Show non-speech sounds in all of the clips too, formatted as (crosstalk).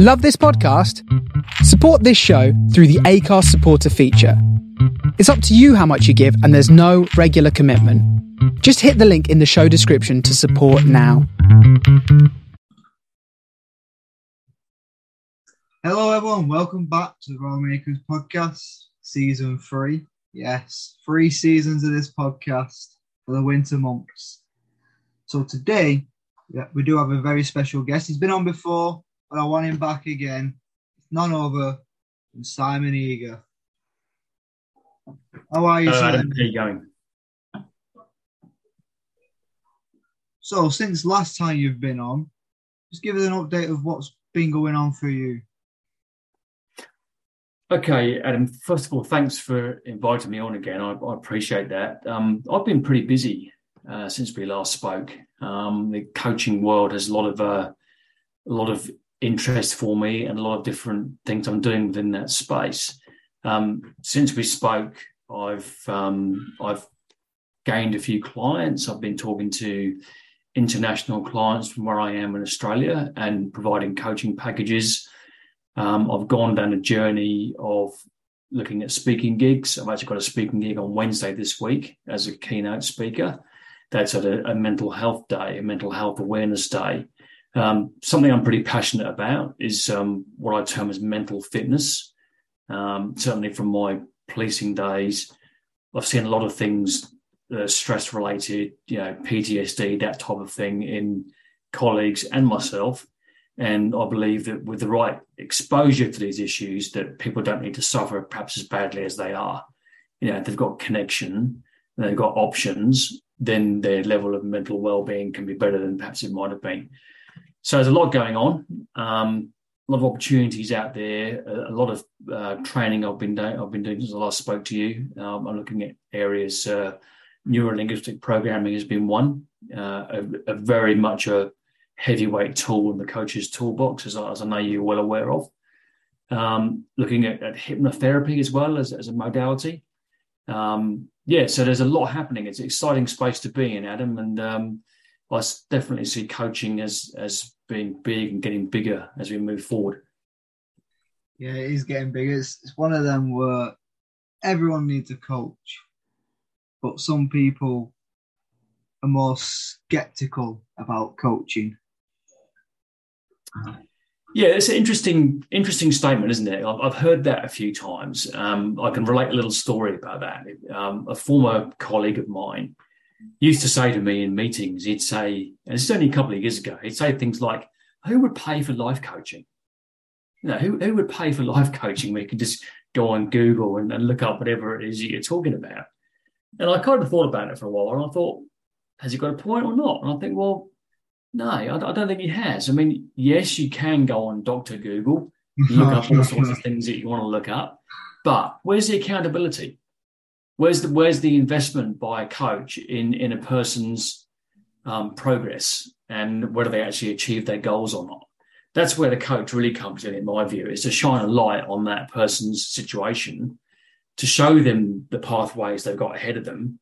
Love this podcast? Support this show through the Anchor supporter feature. It's up to you how much you give, and there's no regular commitment. Just hit the link in the show description to support now. Hello, everyone. Welcome back to the Raw Makers podcast, season three. Yes, three seasons of this podcast for the winter months. So today, we do have a very special guest. He's been on before, but I want him back again. It's none other than Simon Eager. How are you, Hello, Simon? How you going? So, since last time you've been on, just give us an update of what's been going on for you. Okay, Adam. First of all, thanks for inviting me on again. I, I appreciate that. Um, I've been pretty busy uh, since we last spoke. Um, the coaching world has a lot of uh, a lot of interest for me and a lot of different things I'm doing within that space. Um, since we spoke, I've um, I've gained a few clients. I've been talking to international clients from where I am in Australia and providing coaching packages. Um, I've gone down a journey of looking at speaking gigs. I've actually got a speaking gig on Wednesday this week as a keynote speaker. That's at a, a mental health day, a mental health awareness day. Um, something I'm pretty passionate about is um, what I term as mental fitness. Um, certainly from my policing days, I've seen a lot of things uh, stress related, you know, PTSD, that type of thing in colleagues and myself. And I believe that with the right exposure to these issues, that people don't need to suffer perhaps as badly as they are. You know, if they've got connection, and they've got options, then their level of mental well-being can be better than perhaps it might have been. So there's a lot going on, um, a lot of opportunities out there, a, a lot of uh, training I've been doing. I've been doing since I last spoke to you. Um, I'm looking at areas. Uh, neurolinguistic programming has been one, uh, a, a very much a heavyweight tool in the coach's toolbox, as, I- as I know you're well aware of. Um, looking at, at hypnotherapy as well as, as a modality. Um, yeah, so there's a lot happening. It's an exciting space to be in, Adam, and um, I definitely see coaching as as being big and getting bigger as we move forward. Yeah, it is getting bigger. It's, it's one of them where everyone needs a coach, but some people are more skeptical about coaching. Yeah, it's an interesting, interesting statement, isn't it? I've, I've heard that a few times. Um, I can relate a little story about that. Um, a former colleague of mine used to say to me in meetings, he'd say, and it's only a couple of years ago, he'd say things like, "Who would pay for life coaching? You know, who who would pay for life (laughs) coaching? We could just go on Google and, and look up whatever it is you're talking about." And I kind of thought about it for a while, and I thought, has he got a point or not? And I think, well, no, I, I don't think he has. I mean, yes, you can go on Doctor Google, look up all (laughs) sorts of things that you want to look up, but where's the accountability? Where's the where's the investment by a coach in in a person's um, progress and whether they actually achieve their goals or not? That's where the coach really comes in, in my view, is to shine a light on that person's situation, to show them the pathways they've got ahead of them,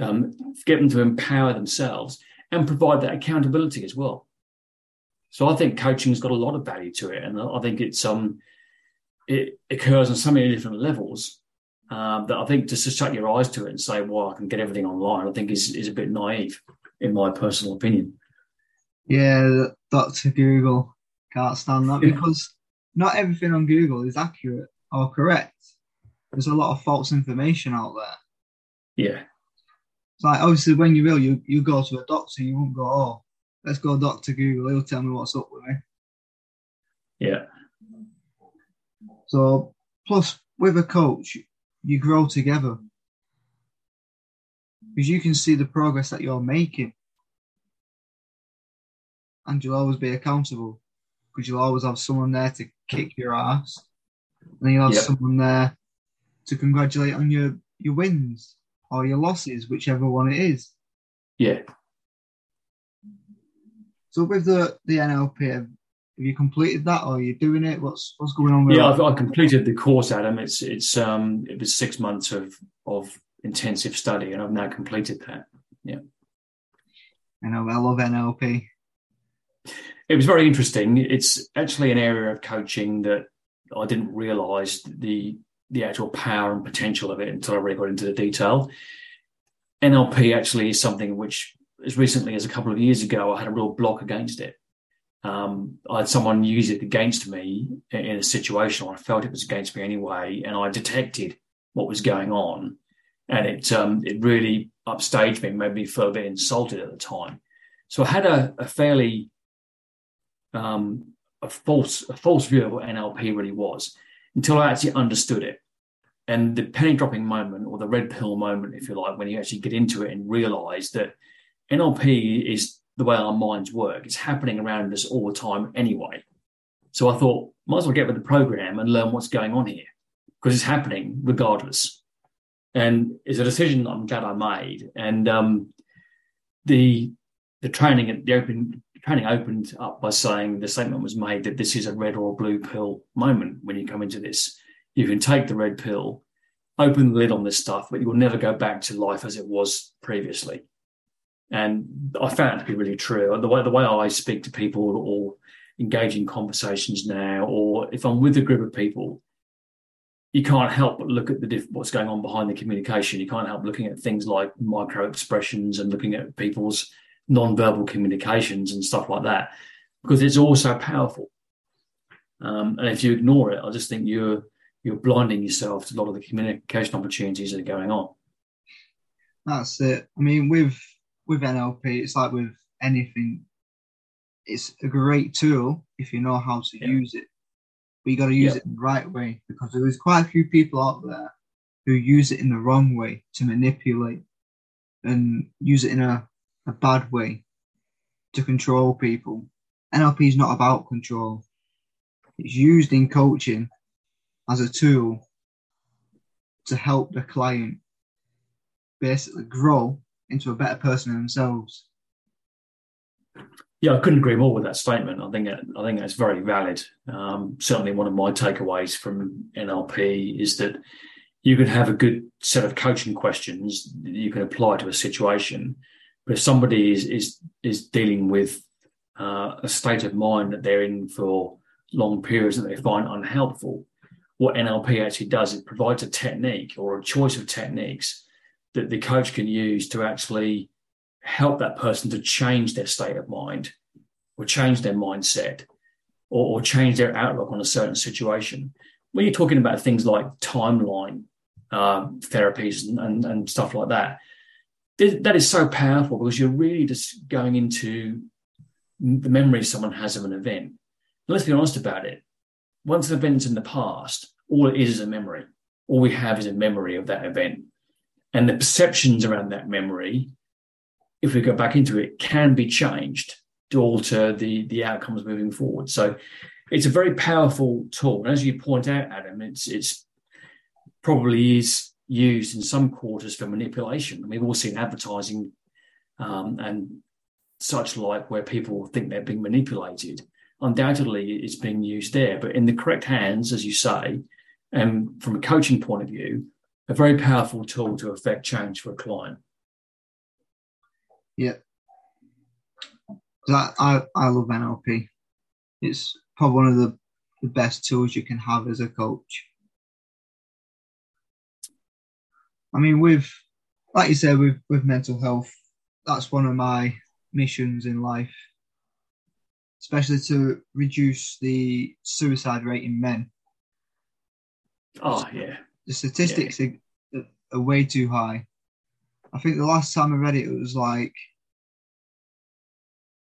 um, get them to empower themselves, and provide that accountability as well. So I think coaching's got a lot of value to it, and I think it's um it occurs on so many different levels um, that I think just to shut your eyes to it and say, "Well, I can get everything online," I think is is a bit naive, in my personal opinion. Yeah, Dr. Google can't stand that Yeah. because not everything on Google is accurate or correct. There's a lot of false information out there. Yeah, It's like obviously when you're ill, you, you go to a doctor, you won't go, oh, let's go Dr. Google, he'll tell me what's up with me. yeah, So plus with a coach, you grow together. Because you can see the progress that you're making. And you'll always be accountable. Because you'll always have someone there to kick your ass. And then you'll have Yep. someone there to congratulate on your, your wins or your losses, whichever one it is. yeah. So with the, the NLP, have you completed that or are you doing it? What's what's going on with Yeah. I've, I completed the course, Adam. It's it's um it was six months of of intensive study, and I've now completed that. Yeah, I know I love NLP. it was very interesting. It's actually an area of coaching that I didn't realise the the actual power and potential of it until I really got into the detail. NLP actually is something which, as recently as a couple of years ago, I had a real block against it. Um, I had someone use it against me in a situation, I felt it was against me anyway, and I detected what was going on, and it um, it really upstaged me, made me feel a bit insulted at the time. So I had a, a fairly um, a false a false view of what NLP really was until I actually understood it. And the penny dropping moment, or the red pill moment, if you like, when you actually get into it and realize that NLP is the way our minds work. It's happening around us all the time anyway. So I thought, might as well get with the program and learn what's going on here because it's happening regardless. And it's a decision I'm glad I made. And um, the the training at the open training opened up by saying the statement was made that this is a red or blue pill moment when you come into this. You can take the red pill, open the lid on this stuff, but you will never go back to life as it was previously. And I found it to be really true. The way the way I speak to people or engage in conversations now, or if I'm with a group of people, you can't help but look at the diff- what's going on behind the communication. You can't help looking at things like micro expressions and looking at people's non-verbal communications and stuff like that because it's all so powerful. Um, and if you ignore it, I just think you're you're blinding yourself to a lot of the communication opportunities that are going on. That's it. I mean, with with NLP, it's like with anything. It's a great tool if you know how to yeah. use it, but you got to use yeah. it in the right way because there's quite a few people out there who use it in the wrong way to manipulate and use it in a a bad way to control people. NLP is not about control. It's used in coaching as a tool to help the client basically grow into a better person themselves. Yeah, I couldn't agree more with that statement. I think I think that's very valid. Um, certainly, one of my takeaways from NLP is that you can have a good set of coaching questions that you can apply to a situation, but if somebody is is is dealing with uh, a state of mind that they're in for long periods that they find unhelpful, what NLP actually does is provides a technique or a choice of techniques that the coach can use to actually help that person to change their state of mind or change their mindset or, or change their outlook on a certain situation. When you're talking about things like timeline uh, therapies and, and, and stuff like that, that is so powerful because you're really just going into the memory someone has of an event. And let's be honest about it. Once an event's in the past, all it is is a memory. All we have is a memory of that event. And the perceptions around that memory, if we go back into it, can be changed to alter the, the outcomes moving forward. So it's a very powerful tool. And as you point out, Adam, it's it's probably is used in some quarters for manipulation. And we've all seen advertising um, and such like where people think they're being manipulated. Undoubtedly, it's being used there, but in the correct hands, as you say, and from a coaching point of view, a very powerful tool to affect change for a client. Yeah. That, I, I love NLP. It's probably one of the, the best tools you can have as a coach. I mean, with like you said, with with mental health, that's one of my missions in life, especially to reduce the suicide rate in men. Oh yeah, the statistics yeah. Are, are way too high. I think the last time I read it, it was like,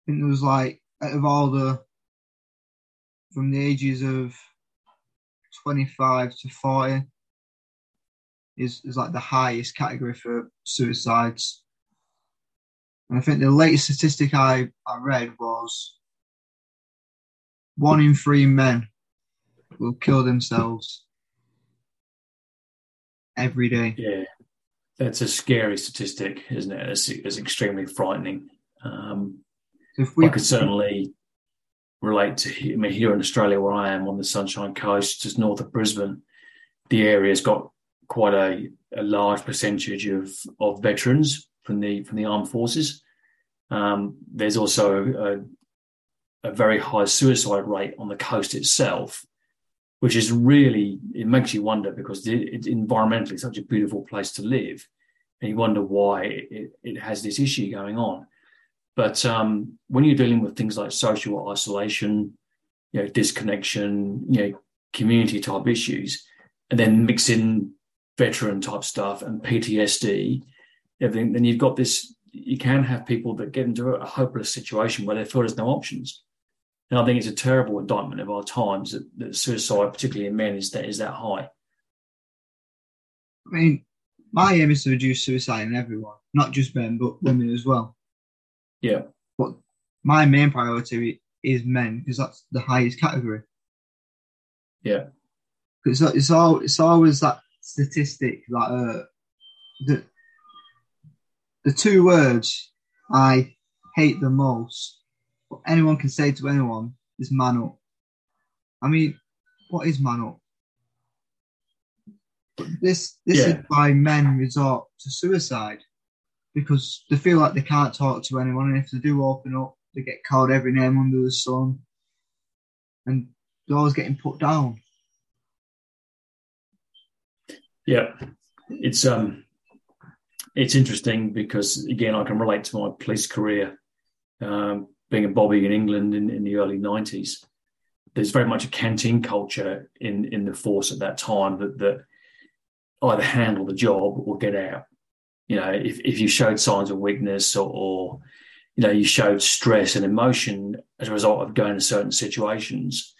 I think it was like out of all the from the ages of 25 to 40 is, is like the highest category for suicides. And I think the latest statistic I, I read was one in three men will kill themselves every day. Yeah, that's a scary statistic, isn't it? It's, it's extremely frightening. Um, if we I could certainly relate to. I mean, here in Australia, where I am on the Sunshine Coast, just north of Brisbane, the area's got quite a, a large percentage of, of veterans from the from the armed forces. Um, there's also a very high suicide rate on the coast itself, which is really it makes you wonder because it, it environmentally such a beautiful place to live, and you wonder why it, it has this issue going on. But um, when you're dealing with things like social isolation, you know, disconnection, you know, community type issues, and then mix in veteran type stuff and PTSD, everything, then you've got this. You can have people that get into a hopeless situation where they feel there's no options. And I think it's a terrible indictment of our times that, that suicide, particularly in men, is that is that high. I mean, my aim is to reduce suicide in everyone, not just men, but women as well. Yeah. But my main priority is men because that's the highest category. Yeah. It's it's all it's always that statistic that uh, the the two words I hate the most, anyone can say to anyone is man up. I mean, what is man up? But this this Yeah. is why men resort to suicide because they feel like they can't talk to anyone, and if they do open up, they get called every name under the sun, and they're always getting put down. Yeah, it's um, it's interesting because again, I can relate to my police career, um, being a bobby in England in, in the early '90s. There's very much a canteen culture in in the force at that time that that either handle the job or get out. You know, if if you showed signs of weakness or, or you know you showed stress and emotion as a result of going to certain situations,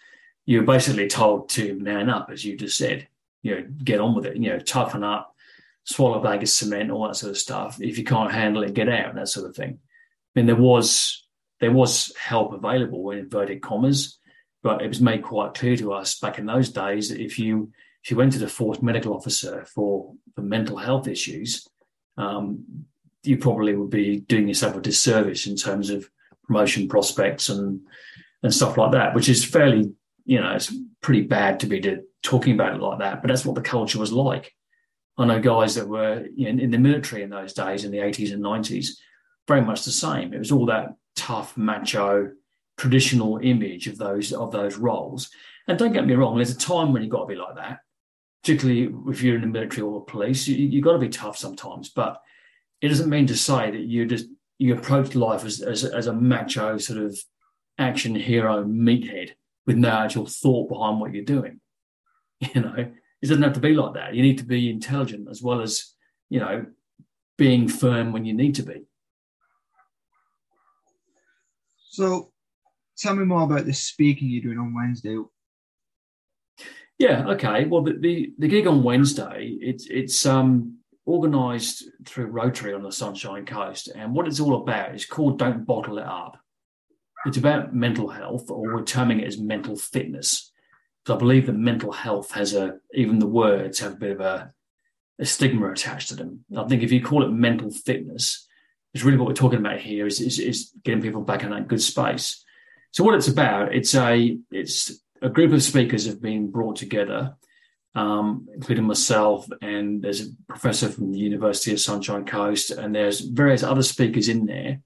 you're basically told to man up, as you just said you know, get on with it, you know, toughen up, swallow a bag of cement, all that sort of stuff. If you can't handle it, get out, that sort of thing. I mean, there was there was help available in inverted commas, but it was made quite clear to us back in those days that if you if you went to the force medical officer for for mental health issues, um, you probably would be doing yourself a disservice in terms of promotion prospects and and stuff like that, which is fairly, you know, it's pretty bad to be talking about it like that, but that's what the culture was like. I know guys that were in, in the military in those days, in the 80s and 90s, very much the same. It was all that tough, macho, traditional image of those of those roles. And don't get me wrong, there's a time when you've got to be like that, particularly if you're in the military or the police. You, you've got to be tough sometimes, but it doesn't mean to say that you just you approach life as, as, as a macho sort of action hero meathead with no actual thought behind what you're doing. (laughs) You know, it doesn't have to be like that. You need to be intelligent as well as, you know, being firm when you need to be. So, tell me more about this speaking you're doing on Wednesday. Yeah, okay. Well, the, the, the gig on Wednesday, it's it's um, organised through Rotary on the Sunshine Coast, and what it's all about is called "Don't Bottle It Up." It's about mental health, or we're terming it as mental fitness. So I believe that mental health has a even the words have a bit of a, a stigma attached to them. I think if you call it mental fitness, it's really what we're talking about here is, is, is getting people back in that good space. So what it's about, it's a it's a group of speakers have been brought together, um, including myself, and there's a professor from the University of Sunshine Coast, and there's various other speakers in there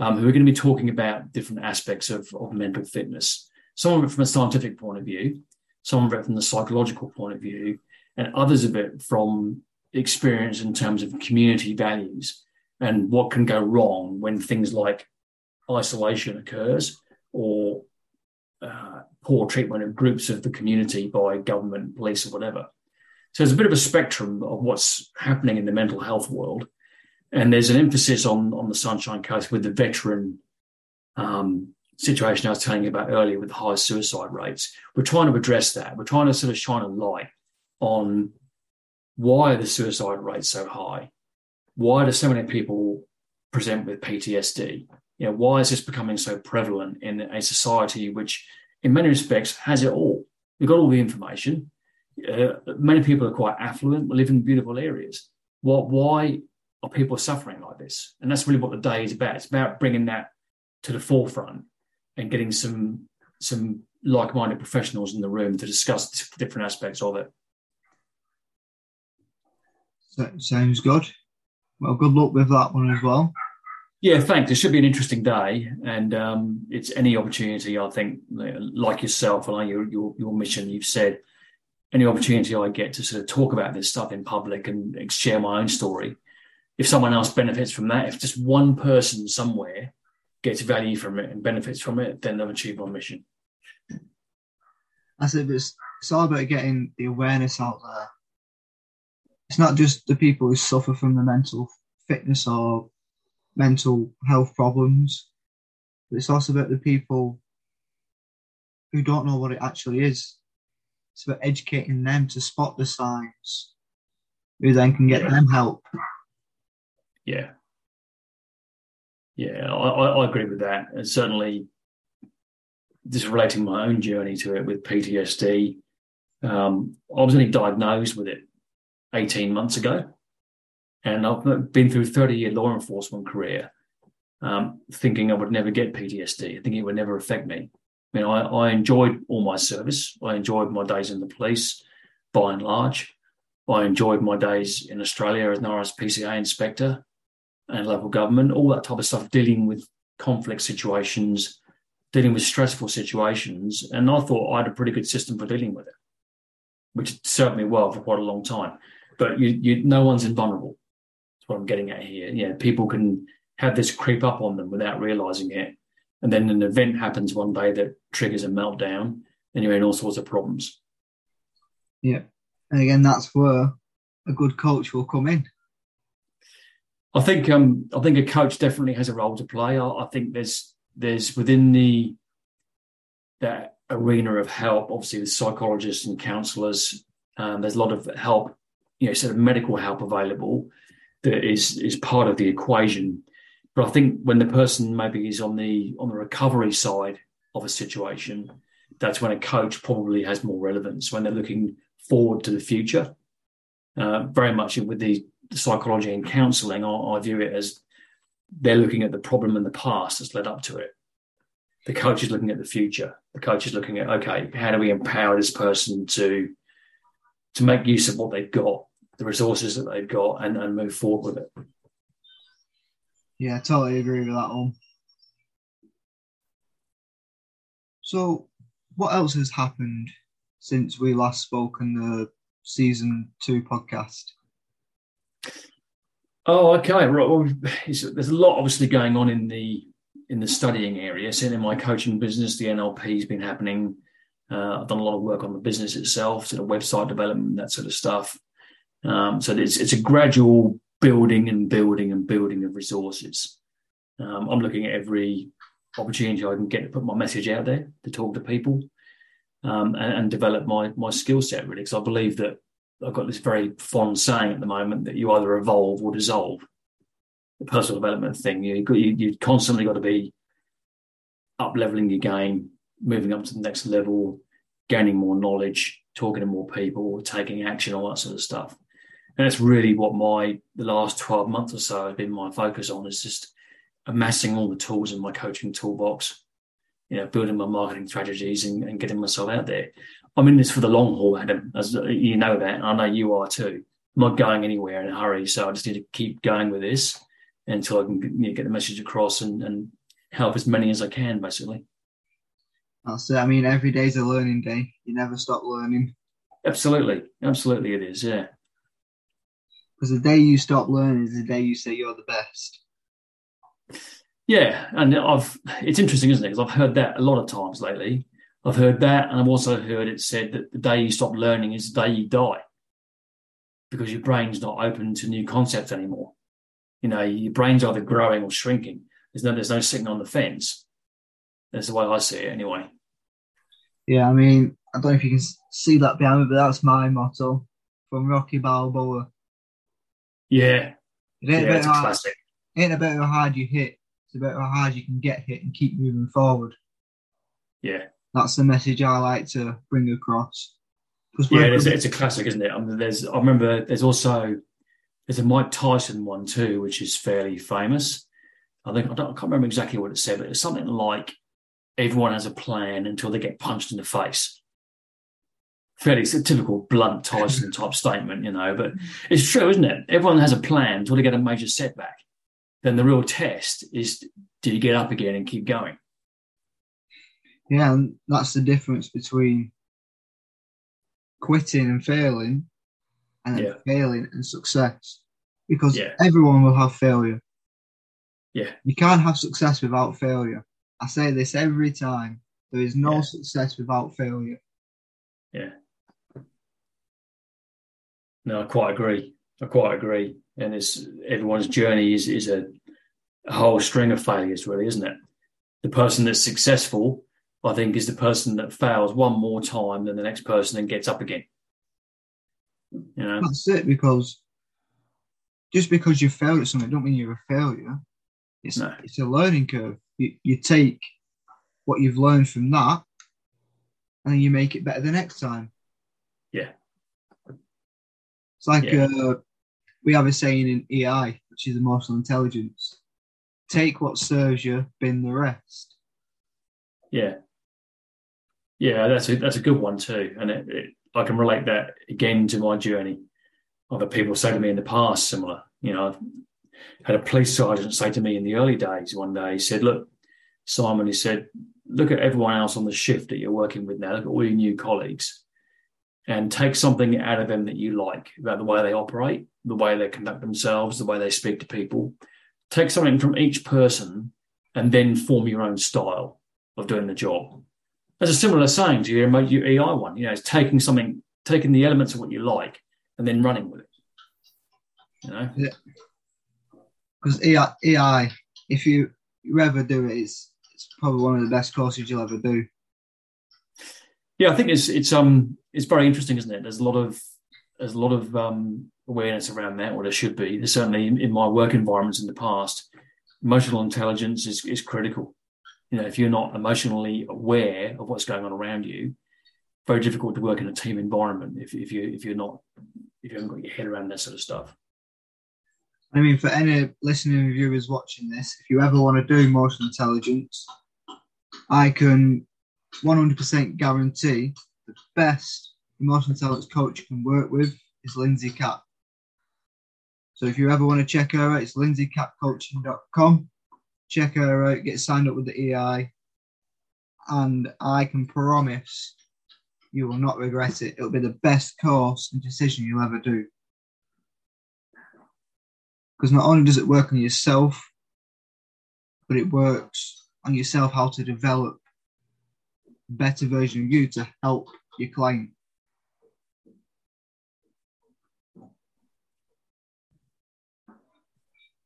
um, who are going to be talking about different aspects of, of mental fitness. Some of it from a scientific point of view, some of it from the psychological point of view, and others of it from experience in terms of community values and what can go wrong when things like isolation occurs or uh, poor treatment of groups of the community by government, police, or whatever. So there's a bit of a spectrum of what's happening in the mental health world, and there's an emphasis on on the Sunshine Coast with the veteran um, situation I was telling you about earlier with the high suicide rates. We're trying to address that. We're trying to sort of shine a light on why are the suicide rates so high? Why do so many people present with PTSD? You know, why is this becoming so prevalent in a society which, in many respects, has it all? We've got all the information. Uh, many people are quite affluent, live in beautiful areas. What? Why are people suffering like this? And that's really what the day is about. It's about bringing that to the forefront and getting some some like-minded professionals in the room to discuss different aspects of it. That sounds good. Well, good luck with that one as well. Yeah, thanks. It should be an interesting day, and um, it's any opportunity. I think, like yourself, and like your, your your mission, you've said any opportunity I get to sort of talk about this stuff in public and share my own story. If someone else benefits from that, if just one person somewhere gets value from it and benefits from it, then I've achieved my mission. I said it's, it's all about getting the awareness out there. It's not just the people who suffer from the mental fitness or mental health problems, but it's also about the people who don't know what it actually is. It's about educating them to spot the signs, who then can get yeah. them help. Yeah. Yeah, I, I, agree with that. And certainly, just relating my own journey to it with PTSD, um, I was only diagnosed with it 18 months ago. And I've been through a 30 year law enforcement career um, thinking I would never get PTSD, thinking it would never affect me. I mean, I, I enjoyed all my service. I enjoyed my days in the police by and large. I enjoyed my days in Australia as an RSPCA inspector and local government, all that type of stuff, dealing with conflict situations, dealing with stressful situations. And I thought I had a pretty good system for dealing with it, which served me well for quite a long time. But you, you, no one's invulnerable. That's what I'm getting at here. Yeah, people can have this creep up on them without realizing it. And then an event happens one day that triggers a meltdown, and you're in all sorts of problems. Yeah. And again, that's where a good coach will come in. I think um, I think a coach definitely has a role to play. I, I think there's there's within the that arena of help, obviously with psychologists and counsellors, um, there's a lot of help, you know, sort of medical help available that is is part of the equation. But I think when the person maybe is on the on the recovery side of a situation, that's when a coach probably has more relevance when they're looking forward to the future. Uh, very much with the psychology and counselling, I, I view it as they're looking at the problem in the past that's led up to it. The coach is looking at the future. The coach is looking at okay, how do we empower this person to to make use of what they've got, the resources that they've got, and, and move forward with it. Yeah, I totally agree with that one. So, what else has happened since we last spoke in the season two podcast? Oh, okay. Right. Well, there's a lot obviously going on in the in the studying area. So in my coaching business, the NLP has been happening. Uh, I've done a lot of work on the business itself, sort of website development, that sort of stuff. Um, so it's it's a gradual building and building and building of resources. Um, I'm looking at every opportunity I can get to put my message out there to talk to people um, and, and, develop my my skill set really because I believe that I've got this very fond saying at the moment that you either evolve or dissolve. The personal development thing, you you you constantly got to be up leveling your game, moving up to the next level, gaining more knowledge, talking to more people, taking action, all that sort of stuff. And that's really what my the last 12 months or so has been my focus on is just amassing all the tools in my coaching toolbox, you know, building my marketing strategies and, and getting myself out there. I'm in this for the long haul, Adam, as you know that. I know you are too. I'm not going anywhere in a hurry, so I just need to keep going with this until I can you know, get the message across and, and help as many as I can, basically. That's it. I mean, every day's a learning day. You never stop learning. Absolutely, absolutely, it is. Yeah. Because the day you stop learning is the day you say you're the best. Yeah, and I've it's interesting, isn't it? Because I've heard that a lot of times lately. I've heard that, and I've also heard it said that the day you stop learning is the day you die, because your brain's not open to new concepts anymore. You know, your brain's either growing or shrinking. There's no there's no sitting on the fence. That's the way I see it, anyway. Yeah, I mean, I don't know if you can see that behind me, but that's my motto from Rocky Balboa. Yeah, it ain't yeah, it's a classic. It ain't about how hard you hit; it's about how hard you can get hit and keep moving forward. Yeah, that's the message I like to bring across. Yeah, it's, it's, a classic, isn't it? I mean, there's I remember there's also there's a Mike Tyson one too, which is fairly famous. I think I, don't, I can't remember exactly what it said, but it's something like everyone has a plan until they get punched in the face. Fairly it's a typical blunt Tyson type statement, you know, but mm. it's true, isn't it? Everyone has a plan until they get a major setback. then the real test is do you get up again and keep going? Yeah, and that's the difference between quitting and failing and Yeah. failing and success. Because Yeah. everyone will have failure. Yeah. You can't have success without failure. I say this every time. There is no Yeah. success without failure. No, I quite agree. I quite agree. And it's everyone's journey is is a, a whole string of failures, really, isn't it? The person that's successful, I think, is the person that fails one more time than the next person and gets up again. You know, That's it, because just because you failed at something don't mean you're a failure. It's No. it's a learning curve. You you take what you've learned from that and then you make it better the next time. Yeah. It's like Yeah. uh, we have a saying in EI, which is emotional intelligence. Take what serves you, bin the rest. yeah, yeah. That's a that's a good one too, and it, it, I can relate that again to my journey. Other people say to me in the past similar. You know, I've had a police sergeant say to me in the early days one day. He said, "Look, Simon," he said, "look at everyone else on the shift that you're working with now. Look at all your new colleagues." And take something out of them that you like about the way they operate, the way they conduct themselves, the way they speak to people. Take something from each person and then form your own style of doing the job. There's a similar saying to your, your EI one, you know, it's taking something, taking the elements of what you like and then running with it. You know? Because EI, EI, if you, you ever do it, it's, it's probably one of the best courses you'll ever do. Yeah, I think it's it's um it's very interesting, isn't it? There's a lot of there's a lot of um, awareness around that, or there should be. There's certainly in, in my work environments in the past, emotional intelligence is is critical. You know, if you're not emotionally aware of what's going on around you, very difficult to work in a team environment. If if you if you're not if you haven't got your head around that sort of stuff. I mean, for any listening viewers watching this, if you ever want to do emotional intelligence, I can 100% guarantee the best emotional intelligence coach you can work with is Lindsay Cap. So if you ever want to check her out, it's lindsaycapcoaching.com. Check her out, get signed up with the EI, and I can promise you will not regret it. It'll be the best course and decision you'll ever do because not only does it work on yourself, but it works on yourself how to develop better version of you to help your client.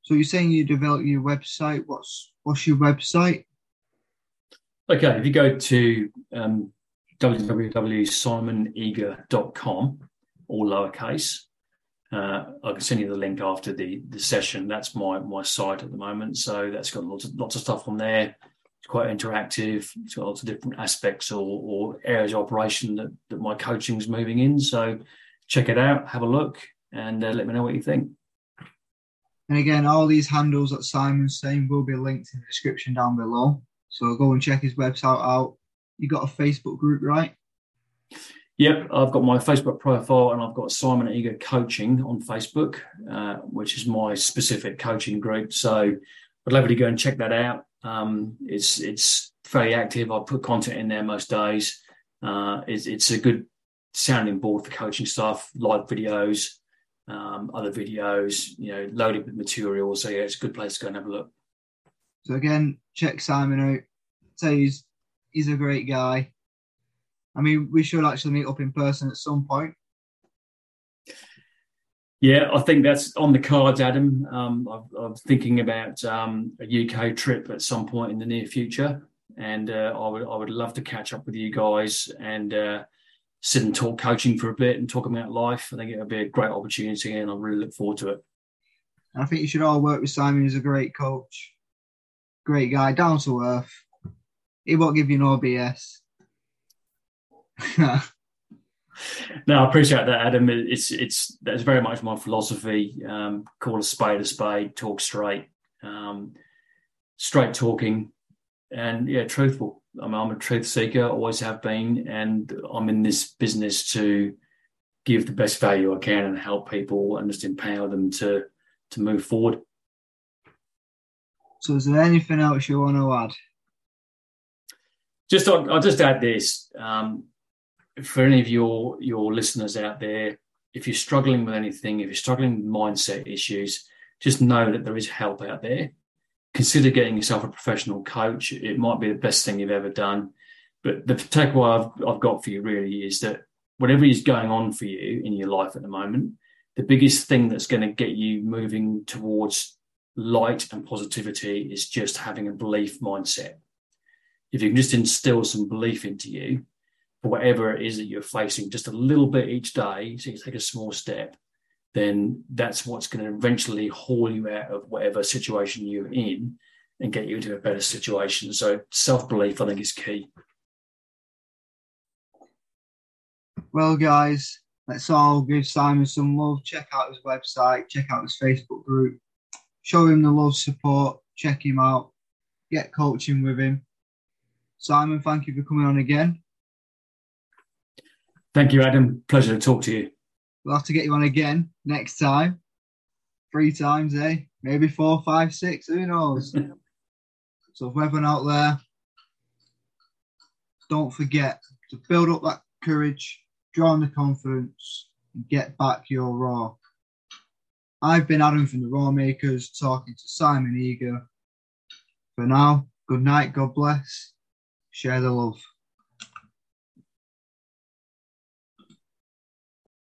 So you're saying you develop your website. What's what's your website? Okay, if you go to um, www.simoneager.com, all lowercase, uh, I can send you the link after the, the session. That's my my site at the moment. So that's got lots of lots of stuff on there. Quite interactive. It's got lots of different aspects or, or areas of operation that, that my coaching's moving in. So check it out, have a look, and uh, let me know what you think. And again, all these handles that Simon's saying will be linked in the description down below. So go and check his website out. You got a Facebook group, right? Yep, I've got my Facebook profile and I've got Simon Eager Coaching on Facebook, uh, which is my specific coaching group. So I'd love you to go and check that out. Um, it's it's fairly active. I put content in there most days. Uh, it's, it's a good sounding board for coaching stuff, live videos, um, other videos, you know, loaded with material. So yeah, it's a good place to go and have a look. So again, check Simon out. Say he's he's a great guy. I mean, we should actually meet up in person at some point. Yeah, I think that's on the cards, Adam. Um, I'm, I'm thinking about um, a UK trip at some point in the near future, and uh, I would I would love to catch up with you guys and uh, sit and talk coaching for a bit and talk about life. I think it would be a great opportunity, and I really look forward to it. And I think you should all work with Simon. He's a great coach, great guy, down to earth. He won't give you no BS. (laughs) No, I appreciate that, Adam. It's it's that's very much my philosophy. Um, call a spade a spade, talk straight, um, straight talking, and yeah, truthful. I mean, I'm a truth seeker, always have been, and I'm in this business to give the best value I can and help people and just empower them to to move forward. So, is there anything else you want to add? Just, I'll, I'll just add this um, for any of your your listeners out there. If you're struggling with anything, if you're struggling with mindset issues, just know that there is help out there. Consider getting yourself a professional coach. It might be the best thing you've ever done. But the takeaway I've, I've got for you really is that whatever is going on for you in your life at the moment, the biggest thing that's going to get you moving towards light and positivity is just having a belief mindset. If you can just instill some belief into you for whatever it is that you're facing, just a little bit each day, so you take a small step, then that's what's going to eventually haul you out of whatever situation you're in and get you into a better situation. So self belief, I think, is key. Well, guys, let's all give Simon some love. Check out his website, check out his Facebook group, show him the love, support, check him out, get coaching with him. Simon, thank you for coming on again. Thank you, Adam. Pleasure to talk to you. We'll have to get you on again next time. Three times, eh? Maybe four, five, six, who knows? (laughs) so, if everyone out there, don't forget to build up that courage, draw on the confidence, and get back your raw. I've been Adam from the Raw Makers talking to Simon Eager. For now, good night, God bless, share the love.